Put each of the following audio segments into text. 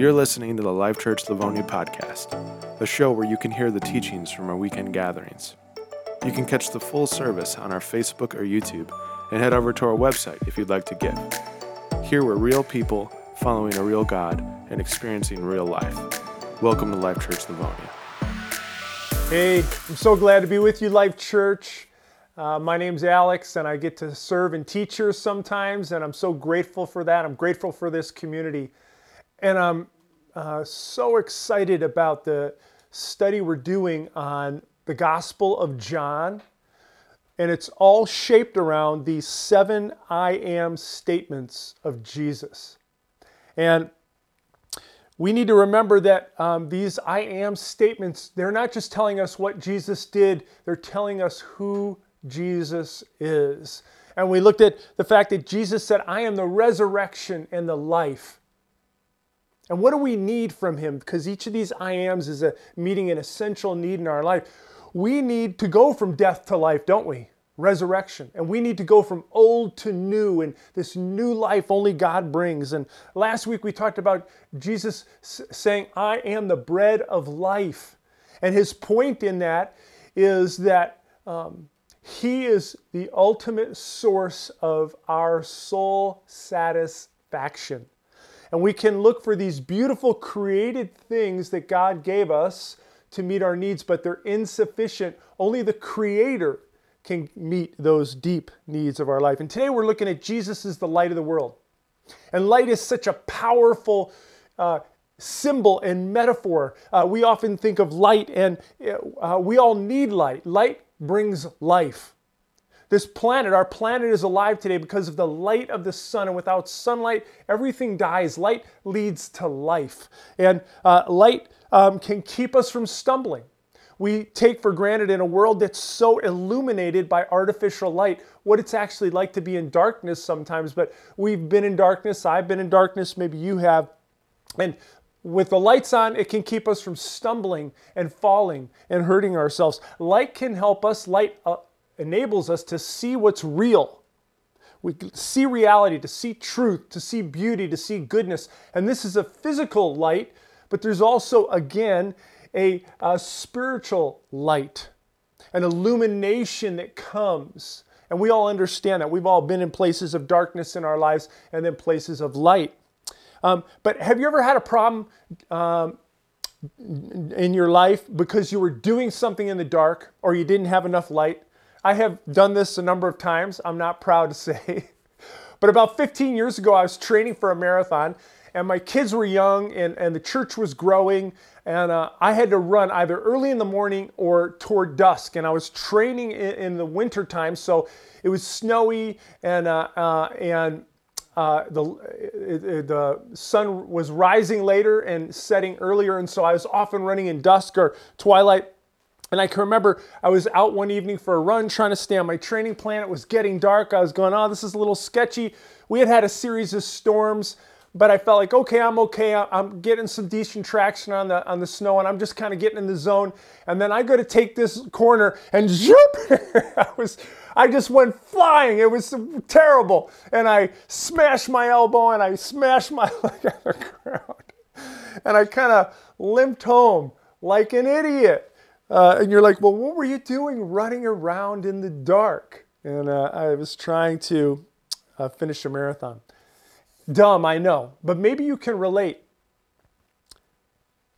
You're listening to the Life Church Livonia podcast, a show where you can hear the teachings from our weekend gatherings. You can catch the full service on our Facebook or YouTube and head over to our website if you'd like to give. Here we're real people following a real God and experiencing real life. Welcome to Life Church Livonia. Hey, I'm so glad to be with you, Life Church. Uh, my name's Alex, and I get to serve and teach here sometimes, and I'm so grateful for that. I'm grateful for this community. And I'm uh, so excited about the study we're doing on the Gospel of John. And it's all shaped around these seven I am statements of Jesus. And we need to remember that um, these I am statements, they're not just telling us what Jesus did, they're telling us who Jesus is. And we looked at the fact that Jesus said, I am the resurrection and the life. And what do we need from him? Because each of these I ams is a meeting an essential need in our life. We need to go from death to life, don't we? Resurrection. And we need to go from old to new and this new life only God brings. And last week we talked about Jesus saying, I am the bread of life. And his point in that is that um, he is the ultimate source of our soul satisfaction. And we can look for these beautiful created things that God gave us to meet our needs, but they're insufficient. Only the Creator can meet those deep needs of our life. And today we're looking at Jesus as the light of the world. And light is such a powerful uh, symbol and metaphor. Uh, we often think of light, and uh, we all need light. Light brings life. This planet, our planet is alive today because of the light of the sun. And without sunlight, everything dies. Light leads to life. And uh, light um, can keep us from stumbling. We take for granted in a world that's so illuminated by artificial light what it's actually like to be in darkness sometimes. But we've been in darkness. I've been in darkness. Maybe you have. And with the lights on, it can keep us from stumbling and falling and hurting ourselves. Light can help us. Light uh, enables us to see what's real. We see reality, to see truth, to see beauty, to see goodness. And this is a physical light, but there's also, again, a, a spiritual light, an illumination that comes. And we all understand that. We've all been in places of darkness in our lives and then places of light. Um, but have you ever had a problem um, in your life because you were doing something in the dark or you didn't have enough light? I have done this a number of times, I'm not proud to say. but about 15 years ago, I was training for a marathon, and my kids were young, and, and the church was growing, and uh, I had to run either early in the morning or toward dusk. And I was training in, in the winter time, so it was snowy, and, uh, uh, and uh, the, it, it, the sun was rising later and setting earlier, and so I was often running in dusk or twilight. And I can remember I was out one evening for a run trying to stay on my training plan. It was getting dark. I was going, oh, this is a little sketchy. We had had a series of storms, but I felt like, okay, I'm okay. I'm getting some decent traction on the on the snow, and I'm just kind of getting in the zone. And then I go to take this corner, and zoop! I was, I just went flying. It was terrible, and I smashed my elbow, and I smashed my leg on the ground, and I kind of limped home like an idiot. Uh, and you're like, well, what were you doing running around in the dark? And uh, I was trying to uh, finish a marathon. Dumb, I know, but maybe you can relate.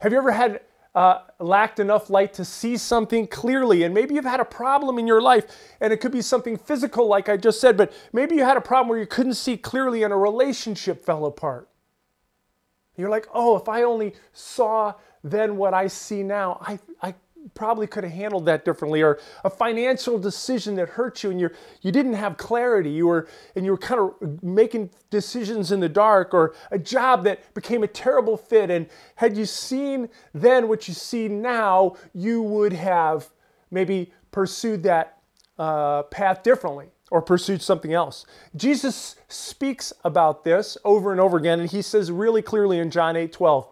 Have you ever had uh, lacked enough light to see something clearly? And maybe you've had a problem in your life, and it could be something physical, like I just said, but maybe you had a problem where you couldn't see clearly and a relationship fell apart. You're like, oh, if I only saw then what I see now, I, I probably could have handled that differently or a financial decision that hurt you and you you didn't have clarity you were and you were kind of making decisions in the dark or a job that became a terrible fit and had you seen then what you see now you would have maybe pursued that uh, path differently or pursued something else. Jesus speaks about this over and over again, and he says really clearly in John 8 12,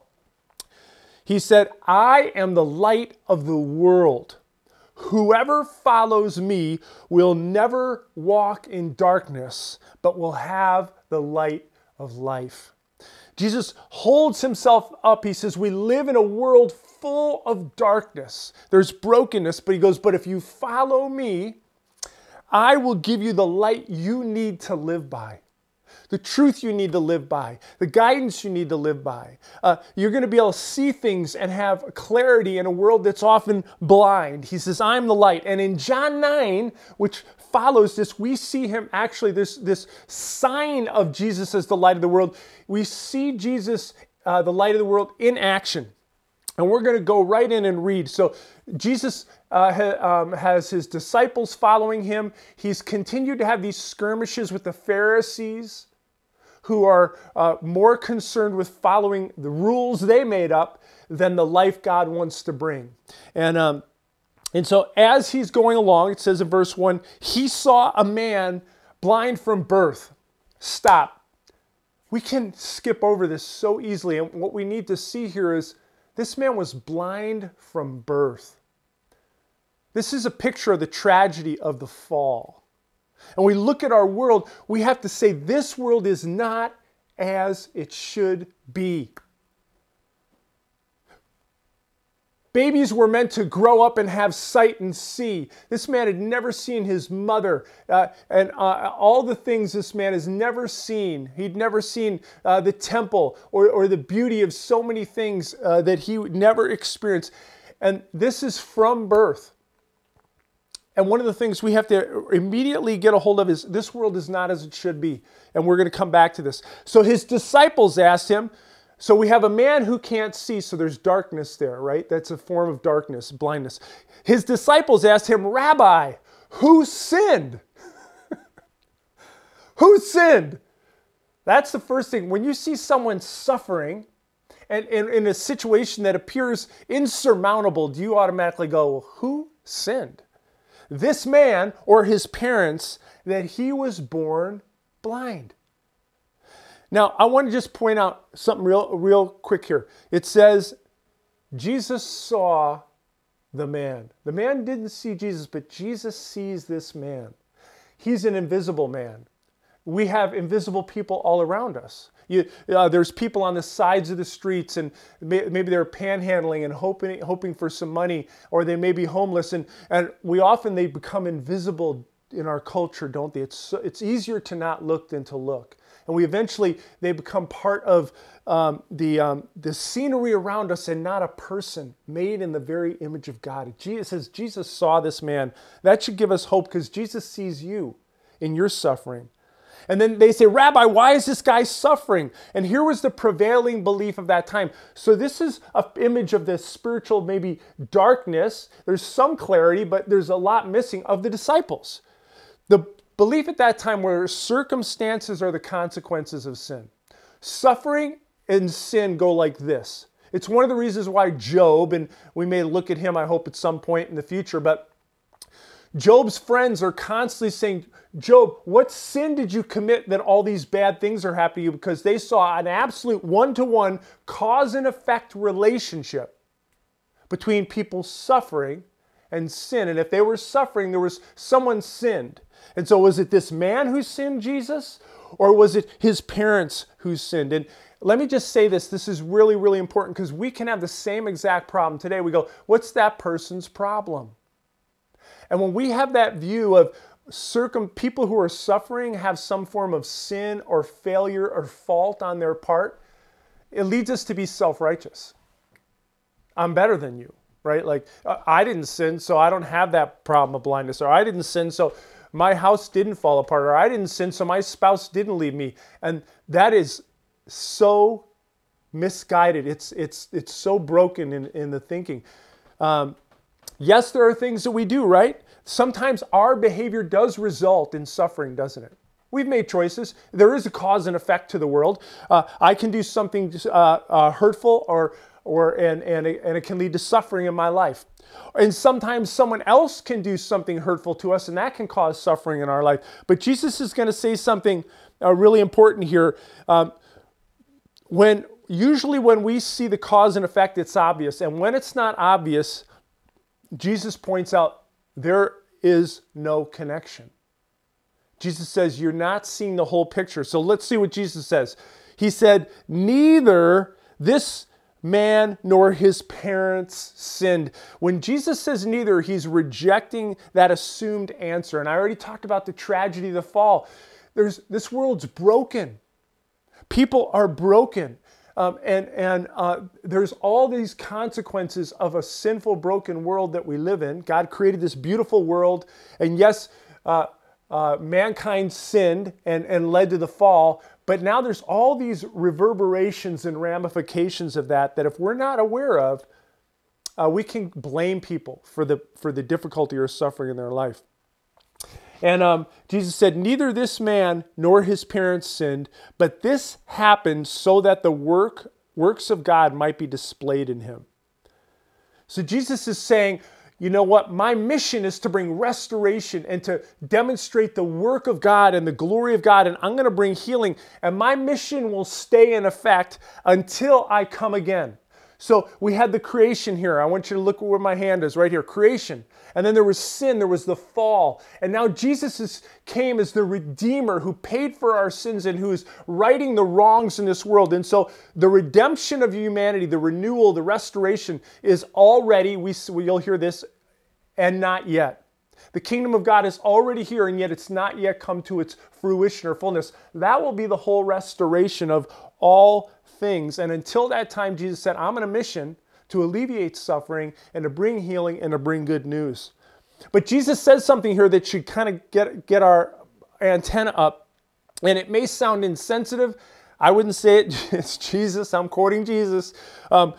he said, I am the light of the world. Whoever follows me will never walk in darkness, but will have the light of life. Jesus holds himself up. He says, We live in a world full of darkness. There's brokenness, but he goes, But if you follow me, I will give you the light you need to live by the truth you need to live by, the guidance you need to live by. Uh, you're going to be able to see things and have clarity in a world that's often blind. He says, I'm the light. And in John 9, which follows this, we see him actually, this, this sign of Jesus as the light of the world. We see Jesus, uh, the light of the world, in action. And we're going to go right in and read. So, Jesus uh, ha, um, has his disciples following him. He's continued to have these skirmishes with the Pharisees who are uh, more concerned with following the rules they made up than the life God wants to bring. And, um, and so as he's going along, it says in verse 1 he saw a man blind from birth. Stop. We can skip over this so easily. And what we need to see here is this man was blind from birth. This is a picture of the tragedy of the fall and we look at our world, we have to say this world is not as it should be. Babies were meant to grow up and have sight and see. This man had never seen his mother uh, and uh, all the things this man has never seen. He'd never seen uh, the temple or, or, the beauty of so many things uh, that he would never experience. And this is from birth. And one of the things we have to immediately get a hold of is this world is not as it should be. And we're going to come back to this. So his disciples asked him, so we have a man who can't see, so there's darkness there, right? That's a form of darkness, blindness. His disciples asked him, Rabbi, who sinned? who sinned? That's the first thing. When you see someone suffering and in a situation that appears insurmountable, do you automatically go, who sinned? This man or his parents that he was born blind. Now, I want to just point out something real, real quick here. It says, Jesus saw the man. The man didn't see Jesus, but Jesus sees this man. He's an invisible man. We have invisible people all around us. You, uh, there's people on the sides of the streets, and may, maybe they're panhandling and hoping hoping for some money, or they may be homeless, and and we often they become invisible in our culture, don't they? It's it's easier to not look than to look, and we eventually they become part of um, the um, the scenery around us and not a person made in the very image of God. Jesus says Jesus saw this man. That should give us hope because Jesus sees you in your suffering. And then they say, Rabbi, why is this guy suffering? And here was the prevailing belief of that time. So this is an image of the spiritual, maybe darkness. There's some clarity, but there's a lot missing of the disciples. The belief at that time were circumstances are the consequences of sin. Suffering and sin go like this. It's one of the reasons why Job, and we may look at him, I hope, at some point in the future, but Job's friends are constantly saying, Job, what sin did you commit that all these bad things are happening to you? Because they saw an absolute one to one cause and effect relationship between people suffering and sin. And if they were suffering, there was someone sinned. And so was it this man who sinned, Jesus? Or was it his parents who sinned? And let me just say this this is really, really important because we can have the same exact problem today. We go, what's that person's problem? And when we have that view of circum people who are suffering have some form of sin or failure or fault on their part, it leads us to be self-righteous. I'm better than you, right? Like I didn't sin, so I don't have that problem of blindness, or I didn't sin, so my house didn't fall apart, or I didn't sin, so my spouse didn't leave me. And that is so misguided. It's it's it's so broken in, in the thinking. Um, Yes, there are things that we do, right? Sometimes our behavior does result in suffering, doesn't it? We've made choices. There is a cause and effect to the world. Uh, I can do something uh, uh, hurtful, or, or and, and, it, and it can lead to suffering in my life. And sometimes someone else can do something hurtful to us, and that can cause suffering in our life. But Jesus is going to say something uh, really important here. Um, when usually when we see the cause and effect, it's obvious, and when it's not obvious, Jesus points out there is no connection. Jesus says you're not seeing the whole picture. So let's see what Jesus says. he said, Neither this man nor his parents sinned. When Jesus says neither, he's rejecting that assumed answer. And I already talked about the tragedy of the fall. There's, this world's broken. People are broken. Um, and and uh, there's all these consequences of a sinful, broken world that we live in. God created this beautiful world, and yes, uh, uh, mankind sinned and, and led to the fall, but now there's all these reverberations and ramifications of that that if we're not aware of, uh, we can blame people for the, for the difficulty or suffering in their life. And um, Jesus said, Neither this man nor his parents sinned, but this happened so that the work, works of God might be displayed in him. So Jesus is saying, you know what? My mission is to bring restoration and to demonstrate the work of God and the glory of God, and I'm going to bring healing. And my mission will stay in effect until I come again. So we had the creation here. I want you to look where my hand is right here creation. And then there was sin, there was the fall. And now Jesus is, came as the Redeemer who paid for our sins and who is righting the wrongs in this world. And so the redemption of humanity, the renewal, the restoration is already, we, you'll hear this, and not yet. The kingdom of God is already here, and yet it's not yet come to its fruition or fullness. That will be the whole restoration of all things. And until that time, Jesus said, I'm on a mission to alleviate suffering and to bring healing and to bring good news. But Jesus says something here that should kind of get, get our antenna up. And it may sound insensitive. I wouldn't say it. It's Jesus. I'm quoting Jesus. Um,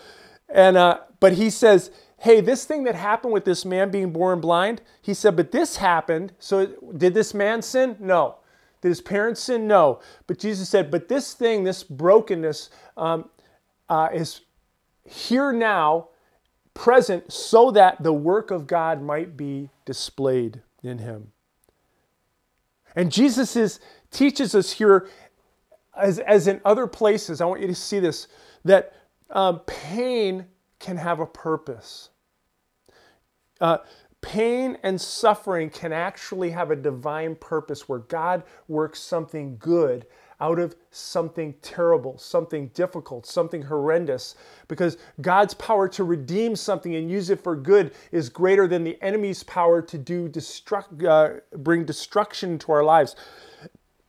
and uh, but he says, "Hey, this thing that happened with this man being born blind," he said, "But this happened. So did this man sin? No. Did his parents sin? No. But Jesus said, "But this thing, this brokenness, um, uh, is here now, present, so that the work of God might be displayed in him. And Jesus is, teaches us here, as, as in other places, I want you to see this, that um, pain can have a purpose. Uh, pain and suffering can actually have a divine purpose where God works something good out of something terrible, something difficult, something horrendous, because God's power to redeem something and use it for good is greater than the enemy's power to do destruct, uh, bring destruction to our lives.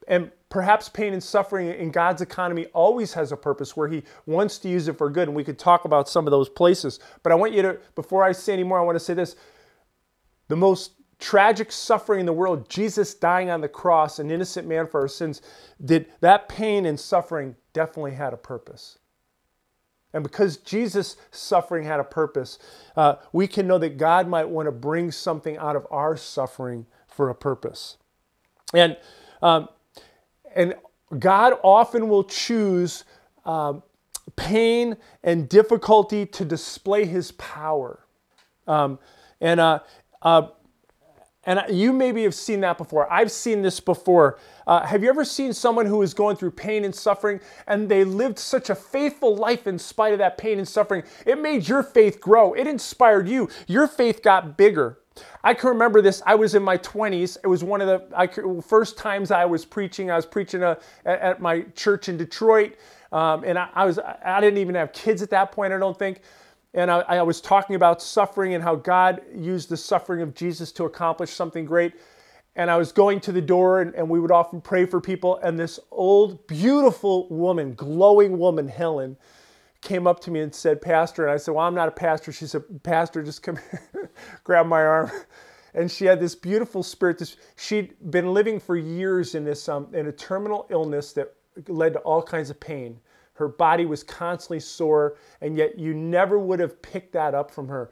And perhaps pain and suffering in God's economy always has a purpose where He wants to use it for good. And we could talk about some of those places. But I want you to, before I say any more, I want to say this. The most tragic suffering in the world, Jesus dying on the cross, an innocent man for our sins, did that pain and suffering definitely had a purpose. And because Jesus' suffering had a purpose, uh, we can know that God might want to bring something out of our suffering for a purpose. And, um, and God often will choose um, pain and difficulty to display his power. Um, and uh, uh, and you maybe have seen that before. I've seen this before. Uh, have you ever seen someone who is going through pain and suffering and they lived such a faithful life in spite of that pain and suffering? It made your faith grow, it inspired you. Your faith got bigger. I can remember this. I was in my 20s. It was one of the I, first times I was preaching. I was preaching a, uh, at, at, my church in Detroit. Um, and I, I was I didn't even have kids at that point, I don't think and I, I, was talking about suffering and how God used the suffering of Jesus to accomplish something great. And I was going to the door, and, and we would often pray for people. And this old, beautiful woman, glowing woman, Helen, came up to me and said, Pastor. And I said, Well, I'm not a pastor. She said, Pastor, just come here, grab my arm. And she had this beautiful spirit. This, she'd been living for years in this um, in a terminal illness that led to all kinds of pain. Her body was constantly sore, and yet you never would have picked that up from her.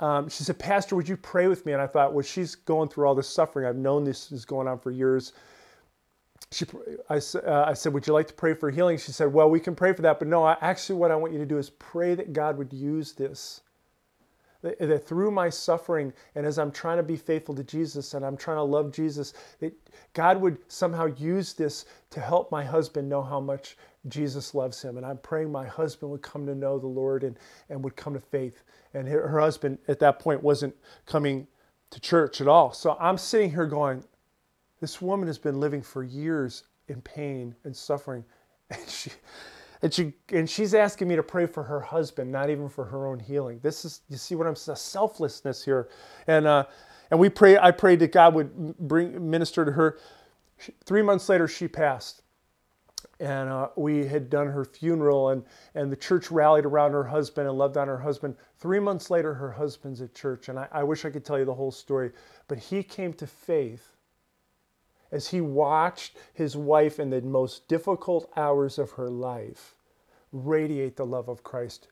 Um, she said, Pastor, would you pray with me? And I thought, well, she's going through all this suffering. I've known this is going on for years. She, I, uh, I said, Would you like to pray for healing? She said, Well, we can pray for that, but no, I, actually, what I want you to do is pray that God would use this that, that through my suffering and as I'm trying to be faithful to Jesus and I'm trying to love Jesus, that God would somehow use this to help my husband know how much Jesus loves him. And I'm praying my husband would come to know the Lord and, and would come to faith. And her, her husband at that point wasn't coming to church at all. So I'm sitting here going, this woman has been living for years in pain and suffering, And she, and she, and she's asking me to pray for her husband, not even for her own healing. This is, you see what I'm saying? Selflessness here, and uh, and we pray. I prayed that God would bring minister to her. Three months later, she passed and uh, we had done her funeral and, and the church rallied around her husband and loved on her husband. Three months later her husband's at church and I, I wish i could tell you the whole story. But he came to faith as he watched his wife in the most difficult hours of her life radiate the love of christ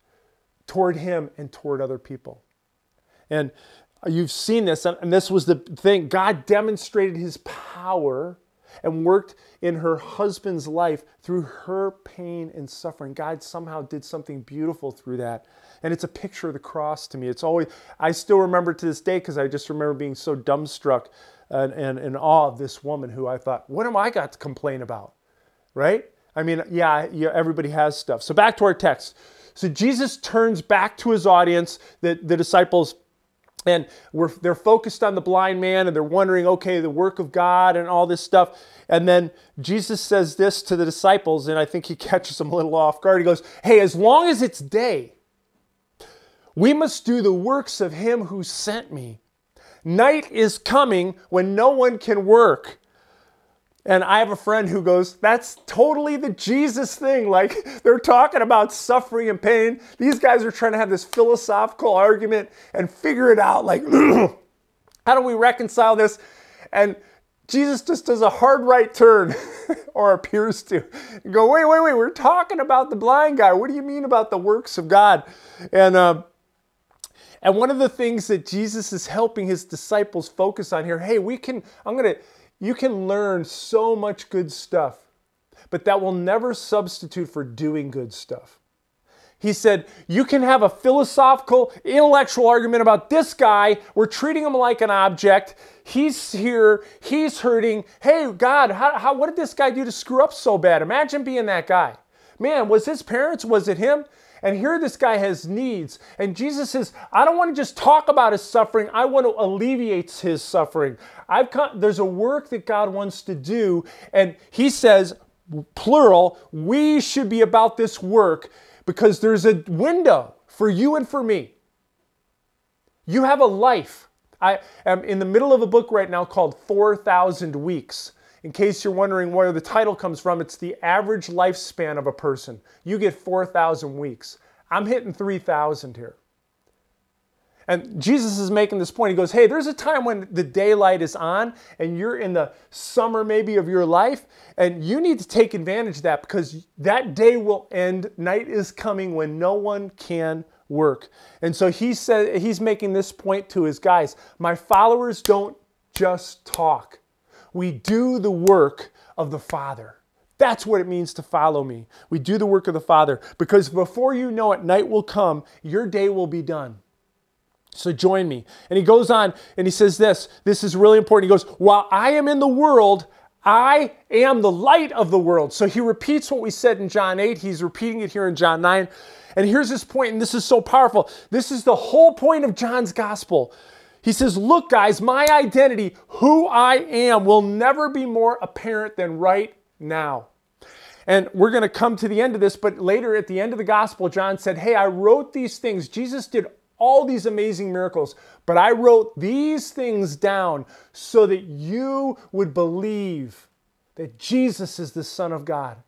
toward him and toward other people. And you've seen this and this was the thing. God demonstrated his power and worked in her husband's life through her pain and suffering. God somehow did something beautiful through that. And it's a picture of the cross to me. It's always, I still remember to this day because I just remember being so dumbstruck and, and in awe of this woman who I thought, what am I got to complain about? Right? I mean, yeah, yeah, everybody has stuff. So back to our text. So Jesus turns back to his audience, the, the disciples and they're focused on the blind man and they're wondering, okay, the work of God and all this stuff. And then Jesus says this to the disciples, and I think he catches them a little off guard. He goes, Hey, as long as it's day, we must do the works of him who sent me. Night is coming when no one can work. And I have a friend who goes, That's totally the Jesus thing. Like they're talking about suffering and pain. These guys are trying to have this philosophical argument and figure it out. Like, how do we reconcile this? And Jesus just does a hard right turn, or appears to. go, wait, wait, wait, we're talking about the blind guy. What do you mean about the works of God? And, uh, and one of the things that Jesus is helping his disciples focus on here, hey, we can, I'm going to, you can learn so much good stuff, but that will never substitute for doing good stuff. He said, You can have a philosophical, intellectual argument about this guy. We're treating him like an object. He's here. He's hurting. Hey, God, how, how, what did this guy do to screw up so bad? Imagine being that guy. Man, was his parents? Was it him? And here this guy has needs. And Jesus says, I don't want to just talk about his suffering, I want to alleviate his suffering. I've come, there's a work that God wants to do. And he says, plural, we should be about this work because there's a window for you and for me. You have a life. I am in the middle of a book right now called 4,000 Weeks. In case you're wondering where the title comes from, it's the average lifespan of a person. You get 4,000 weeks. I'm hitting 3,000 here. And Jesus is making this point. He goes, Hey, there's a time when the daylight is on and you're in the summer maybe of your life, and you need to take advantage of that because that day will end. Night is coming when no one can work. And so he said he's making this point to his guys. My followers don't just talk we do the work of the Father. That's what it means to follow me. We do the work of the Father because before you know it, night will come, your day will be done. So join me. And he goes on and he says this. This is really important. He goes, While I am in the world, I am the light of the world. So he repeats what we said in John 8. He's repeating it here in John 9. And here's his point, and this is so powerful. This is the whole point of John's gospel. He says, Look, guys, my identity, who I am, will never be more apparent than right now. And we're going to come to the end of this, but later at the end of the gospel, John said, Hey, I wrote these things. Jesus did all these amazing miracles, but I wrote these things down so that you would believe that Jesus is the Son of God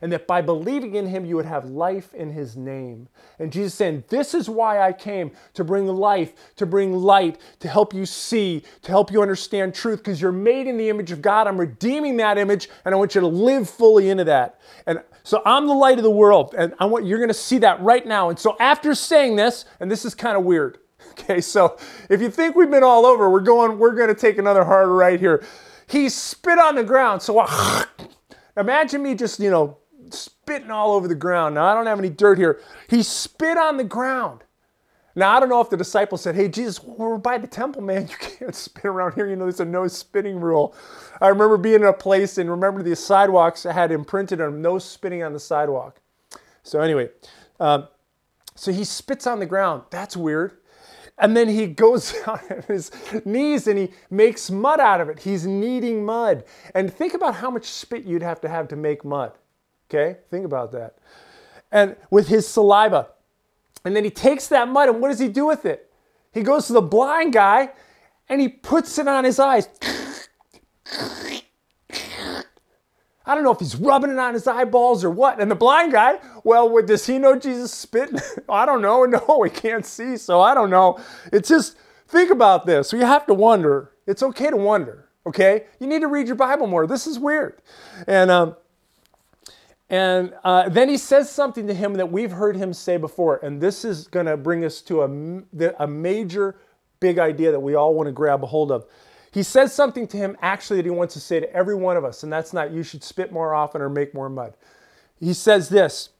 and that by believing in him you would have life in his name. And Jesus saying, This is why I came to bring life, to bring light, to help you see, to help you understand truth, because you're made in the image of God. I'm redeeming that image, and I want you to live fully into that. And so I'm the light of the world, and I want you're gonna see that right now. And so after saying this, and this is kind of weird. Okay, so if you think we've been all over, we're going, we're gonna take another hard right here. He spit on the ground. So imagine me just, you know, spitting all over the ground. Now, I don't have any dirt here. He spit on the ground. Now, I don't know if the disciples said, Hey, Jesus, we're by the temple, man. You can't spit around here. You know, there's a no spitting rule. I remember being in a place and remember the sidewalks had imprinted on no spitting on the sidewalk. So, anyway, um, so he spits on the ground. That's weird. And then he goes on his knees and he makes mud out of it. He's kneading mud. And think about how much spit you'd have to have to make mud. Okay, think about that. And with his saliva. And then he takes that mud and what does he do with it? He goes to the blind guy and he puts it on his eyes. I don't know if he's rubbing it on his eyeballs or what. And the blind guy, well, does he know Jesus spit? I don't know. No, he can't see, so I don't know. It's just, think about this. You have to wonder. It's okay to wonder, okay? You need to read your Bible more. This is weird. And, um, and uh, then he says something to him that we've heard him say before. And this is going to bring us to a, a major, big idea that we all want to grab a hold of. He says something to him actually that he wants to say to every one of us, and that's not you should spit more often or make more mud. He says this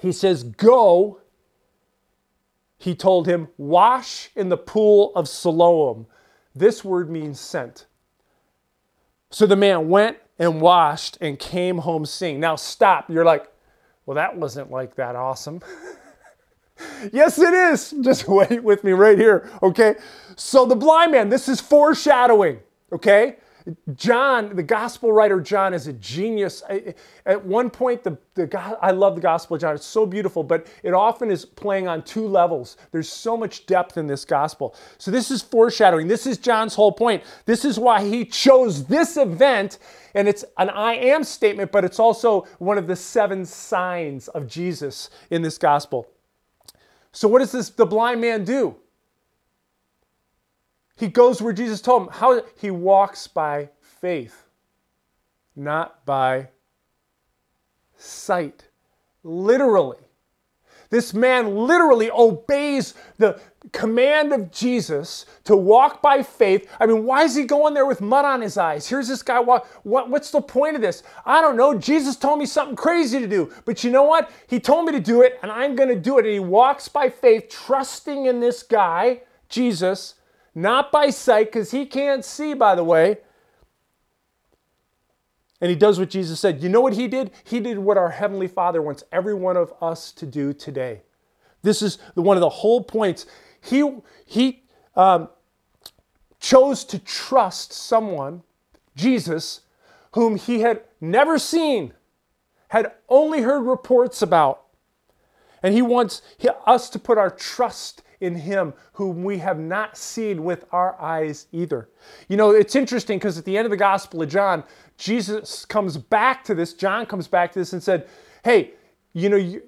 He says, Go, he told him, wash in the pool of Siloam. This word means sent. So the man went and washed and came home seeing. Now stop. You're like, well, that wasn't like that awesome. yes, it is. Just wait with me right here, okay? So the blind man, this is foreshadowing, okay? John, the gospel writer John, is a genius. At one point, the, the I love the gospel of John. It's so beautiful, but it often is playing on two levels. There's so much depth in this gospel. So this is foreshadowing. This is John's whole point. This is why he chose this event, and it's an I am statement, but it's also one of the seven signs of Jesus in this gospel. So what does this the blind man do? He goes where Jesus told him. How he walks by faith, not by sight. Literally. This man literally obeys the command of Jesus to walk by faith. I mean, why is he going there with mud on his eyes? Here's this guy. What, what, what's the point of this? I don't know. Jesus told me something crazy to do. But you know what? He told me to do it, and I'm going to do it. And he walks by faith, trusting in this guy, Jesus, not by sight, because he can't see, by the way. And he does what Jesus said. You know what he did? He did what our Heavenly Father wants every one of us to do today. This is the, one of the whole points. He, he um, chose to trust someone, Jesus, whom he had never seen, had only heard reports about. And he wants us to put our trust in him whom we have not seen with our eyes either. You know, it's interesting because at the end of the Gospel of John, Jesus comes back to this, John comes back to this and said, Hey, you know, you,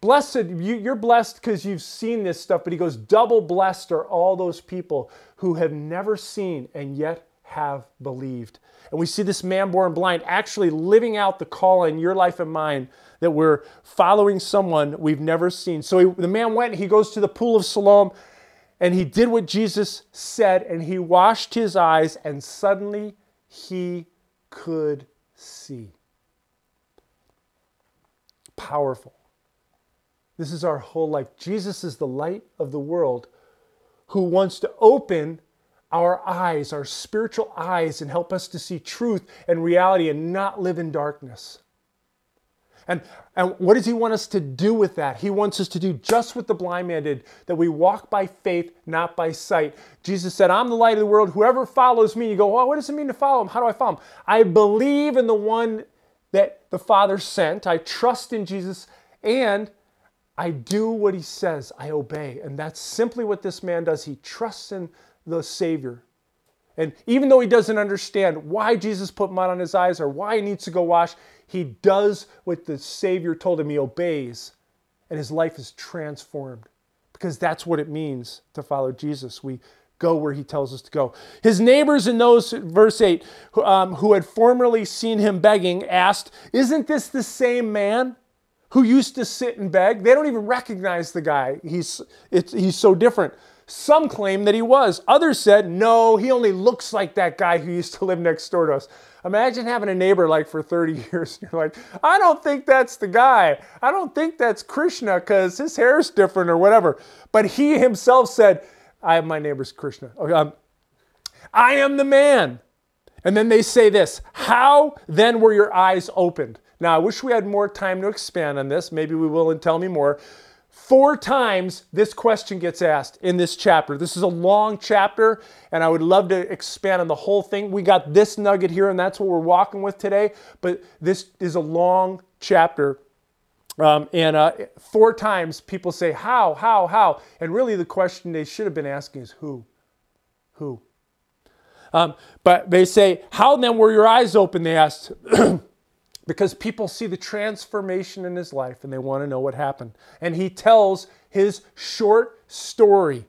blessed, you, you're blessed because you've seen this stuff, but he goes, double blessed are all those people who have never seen and yet have believed. And we see this man born blind actually living out the call in your life and mine that we're following someone we've never seen. So he, the man went, he goes to the pool of Siloam, and he did what Jesus said, and he washed his eyes, and suddenly he could see powerful. This is our whole life. Jesus is the light of the world who wants to open our eyes, our spiritual eyes, and help us to see truth and reality and not live in darkness. And, and what does he want us to do with that? He wants us to do just what the blind man did, that we walk by faith, not by sight. Jesus said, I'm the light of the world. Whoever follows me, you go, well, what does it mean to follow him? How do I follow him? I believe in the one that the Father sent. I trust in Jesus and I do what he says. I obey. And that's simply what this man does. He trusts in the Savior. And even though he doesn't understand why Jesus put mud on his eyes or why he needs to go wash, he does what the Savior told him. He obeys, and his life is transformed because that's what it means to follow Jesus. We go where he tells us to go. His neighbors in those, verse 8, um, who had formerly seen him begging, asked, Isn't this the same man who used to sit and beg? They don't even recognize the guy. He's, it's, he's so different. Some claim that he was. Others said, No, he only looks like that guy who used to live next door to us. Imagine having a neighbor like for 30 years. and You're like, I don't think that's the guy. I don't think that's Krishna because his hair is different or whatever. But he himself said, I my neighbor's Krishna. Um, I am the man. And then they say this How then were your eyes opened? Now, I wish we had more time to expand on this. Maybe we will and tell me more. Four times this question gets asked in this chapter. This is a long chapter, and I would love to expand on the whole thing. We got this nugget here, and that's what we're walking with today. But this is a long chapter. Um, and uh, four times people say, How, how, how? And really the question they should have been asking is, Who? Who? Um, but they say, How then were your eyes open? They asked. because people see the transformation in his life and they want to know what happened. And he tells his short story.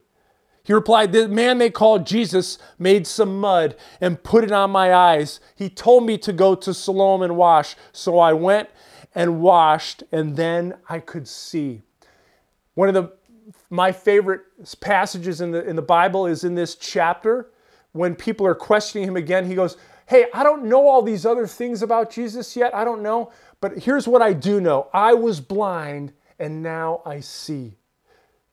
He replied, The man they called Jesus made some mud and put it on my eyes. He told me to go to Siloam and wash. So I went and washed, and then I could see. One of the my favorite passages in the in the Bible is in this chapter when people are questioning him again. He goes, Hey, I don't know all these other things about Jesus yet. I don't know. But here's what I do know I was blind and now I see.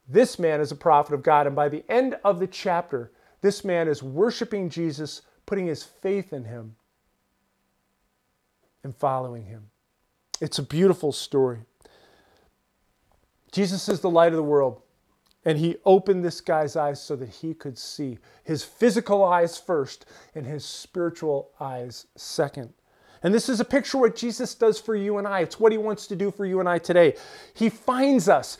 This man is a prophet of God. And by the end of the chapter, this man is worshiping Jesus, putting his faith in him, and following him. It's a beautiful story. Jesus is the light of the world. And he opened this guy's eyes so that he could see. His physical eyes first, and his spiritual eyes second. And this is a picture of what Jesus does for you and I. It's what he wants to do for you and I today. He finds us.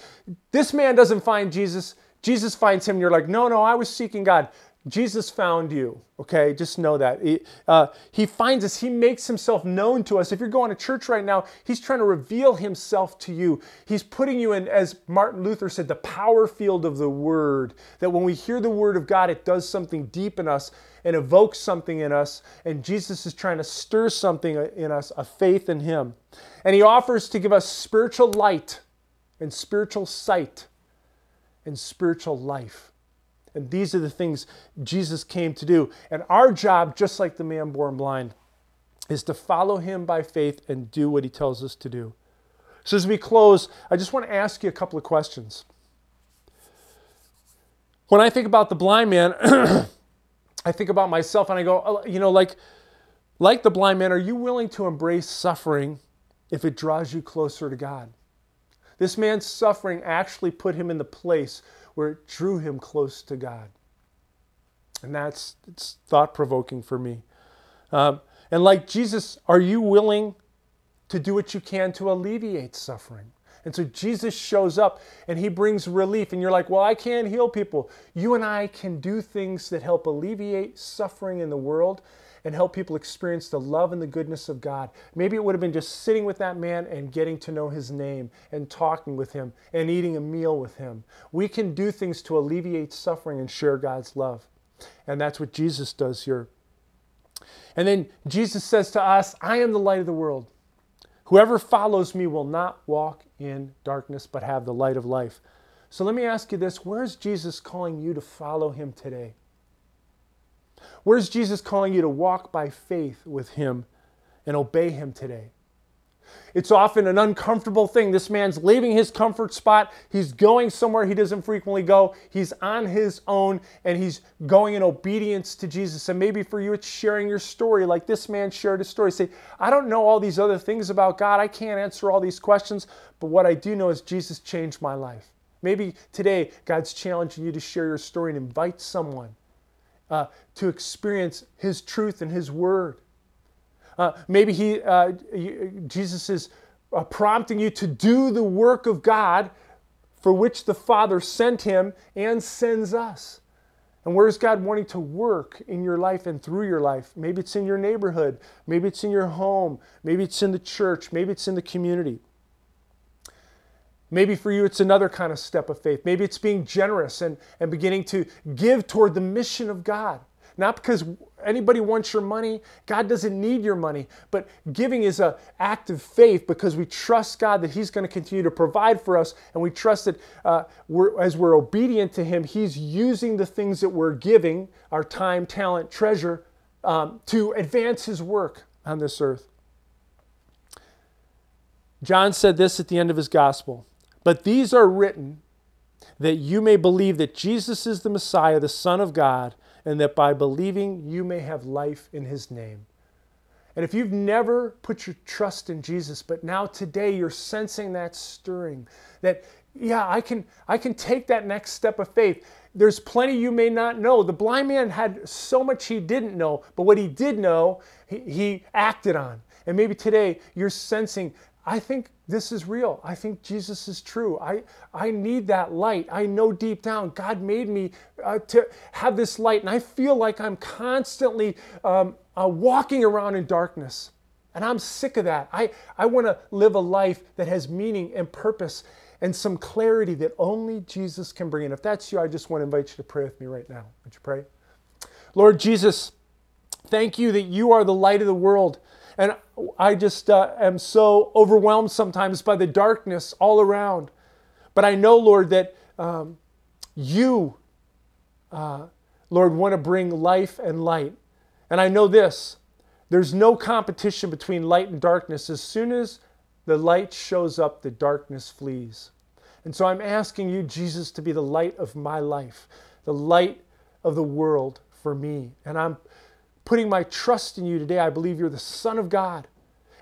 This man doesn't find Jesus, Jesus finds him. And you're like, no, no, I was seeking God. Jesus found you, okay? Just know that. He, uh, he finds us, He makes Himself known to us. If you're going to church right now, He's trying to reveal Himself to you. He's putting you in, as Martin Luther said, the power field of the Word. That when we hear the Word of God, it does something deep in us and evokes something in us. And Jesus is trying to stir something in us, a faith in Him. And He offers to give us spiritual light and spiritual sight and spiritual life. And these are the things Jesus came to do. And our job, just like the man born blind, is to follow him by faith and do what he tells us to do. So, as we close, I just want to ask you a couple of questions. When I think about the blind man, I think about myself and I go, oh, you know, like, like the blind man, are you willing to embrace suffering if it draws you closer to God? This man's suffering actually put him in the place where it drew him close to God. And that's it's thought provoking for me. Um, and like Jesus, are you willing to do what you can to alleviate suffering? And so Jesus shows up and he brings relief. And you're like, well, I can't heal people. You and I can do things that help alleviate suffering in the world and help people experience the love and the goodness of God. Maybe it would have been just sitting with that man and getting to know his name and talking with him and eating a meal with him. We can do things to alleviate suffering and share God's love. And that's what Jesus does here. And then Jesus says to us, I am the light of the world. Whoever follows me will not walk in darkness, but have the light of life. So let me ask you this where's Jesus calling you to follow him today? Where's Jesus calling you to walk by faith with Him and obey Him today? It's often an uncomfortable thing. This man's leaving his comfort spot. He's going somewhere he doesn't frequently go. He's on his own and he's going in obedience to Jesus. And maybe for you, it's sharing your story like this man shared his story. Say, I don't know all these other things about God. I can't answer all these questions, but what I do know is Jesus changed my life. Maybe today, God's challenging you to share your story and invite someone uh, to experience His truth and His Word. Uh, maybe he, uh, Jesus is uh, prompting you to do the work of God for which the Father sent Him and sends us. And where is God wanting to work in your life and through your life? Maybe it's in your neighborhood. Maybe it's in your home. Maybe it's in the church. Maybe it's in the community. Maybe for you, it's another kind of step of faith. Maybe it's being generous and, and beginning to give toward the mission of God. Not because anybody wants your money. God doesn't need your money. But giving is an act of faith because we trust God that He's going to continue to provide for us. And we trust that uh, we're, as we're obedient to Him, He's using the things that we're giving, our time, talent, treasure, um, to advance His work on this earth. John said this at the end of his gospel but these are written that you may believe that Jesus is the Messiah, the Son of God, and that by believing you may have life in his name. And if you've never put your trust in Jesus, but now today you're sensing that stirring, that yeah, I can I can take that next step of faith. There's plenty you may not know. The blind man had so much he didn't know, but what he did know, he, he acted on. And maybe today you're sensing I think this is real. I think Jesus is true. I, I need that light. I know deep down God made me uh, to have this light, and I feel like I'm constantly um, uh, walking around in darkness. And I'm sick of that. I, I want to live a life that has meaning and purpose and some clarity that only Jesus can bring. And if that's you, I just want to invite you to pray with me right now. Would you pray? Lord Jesus, thank you that you are the light of the world. And I just uh, am so overwhelmed sometimes by the darkness all around. But I know, Lord, that um, you, uh, Lord, want to bring life and light. And I know this there's no competition between light and darkness. As soon as the light shows up, the darkness flees. And so I'm asking you, Jesus, to be the light of my life, the light of the world for me. And I'm putting my trust in you today. I believe you're the Son of God,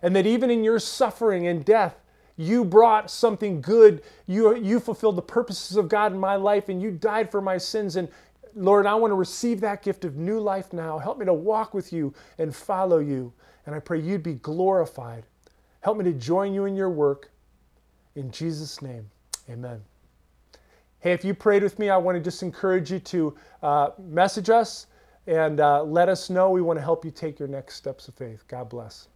and that even in your suffering and death, you brought something good. You, you fulfilled the purposes of God in my life, and you died for my sins. And Lord, I want to receive that gift of new life now. Help me to walk with you and follow you. And I pray you'd be glorified. Help me to join you in your work. In Jesus' name, amen. Hey, if you prayed with me, I want to just encourage you to uh, message us and uh, let us know. We want to help you take your next steps of faith. God bless.